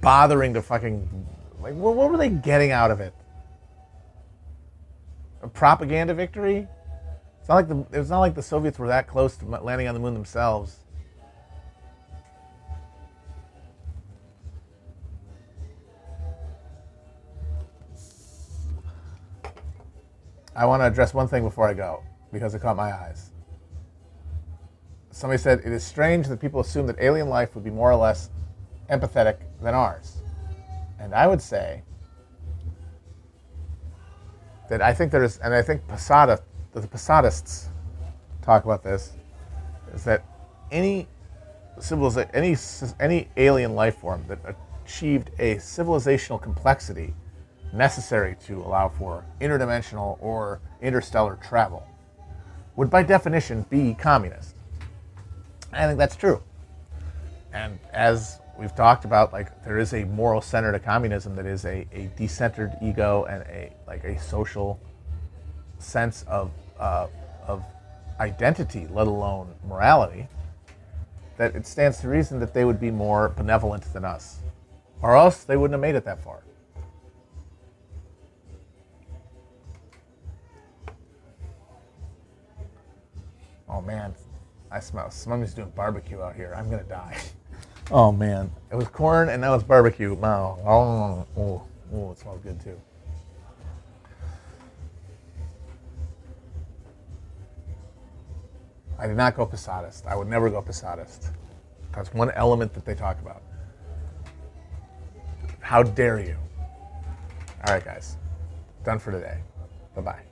Bothering to fucking like, what, what were they getting out of it? A propaganda victory? It's not like the it's not like the Soviets were that close to landing on the moon themselves. I want to address one thing before I go because it caught my eyes. Somebody said it is strange that people assume that alien life would be more or less empathetic than ours. And I would say that I think there's, and I think Posadas, the Posadists talk about this, is that any civilization, any any alien life form that achieved a civilizational complexity necessary to allow for interdimensional or interstellar travel would, by definition, be communist. I think that's true. And as we've talked about like there is a moral center to communism that is a, a decentered ego and a like a social sense of uh, of identity, let alone morality. That it stands to reason that they would be more benevolent than us, or else they wouldn't have made it that far. Oh man, I smell somebody's doing barbecue out here. I'm gonna die. <laughs> Oh man, it was corn and that was barbecue. Wow. Oh, oh, oh, it smells good too. I did not go Posadist. I would never go Posadist. That's one element that they talk about. How dare you? All right, guys. Done for today. Bye bye.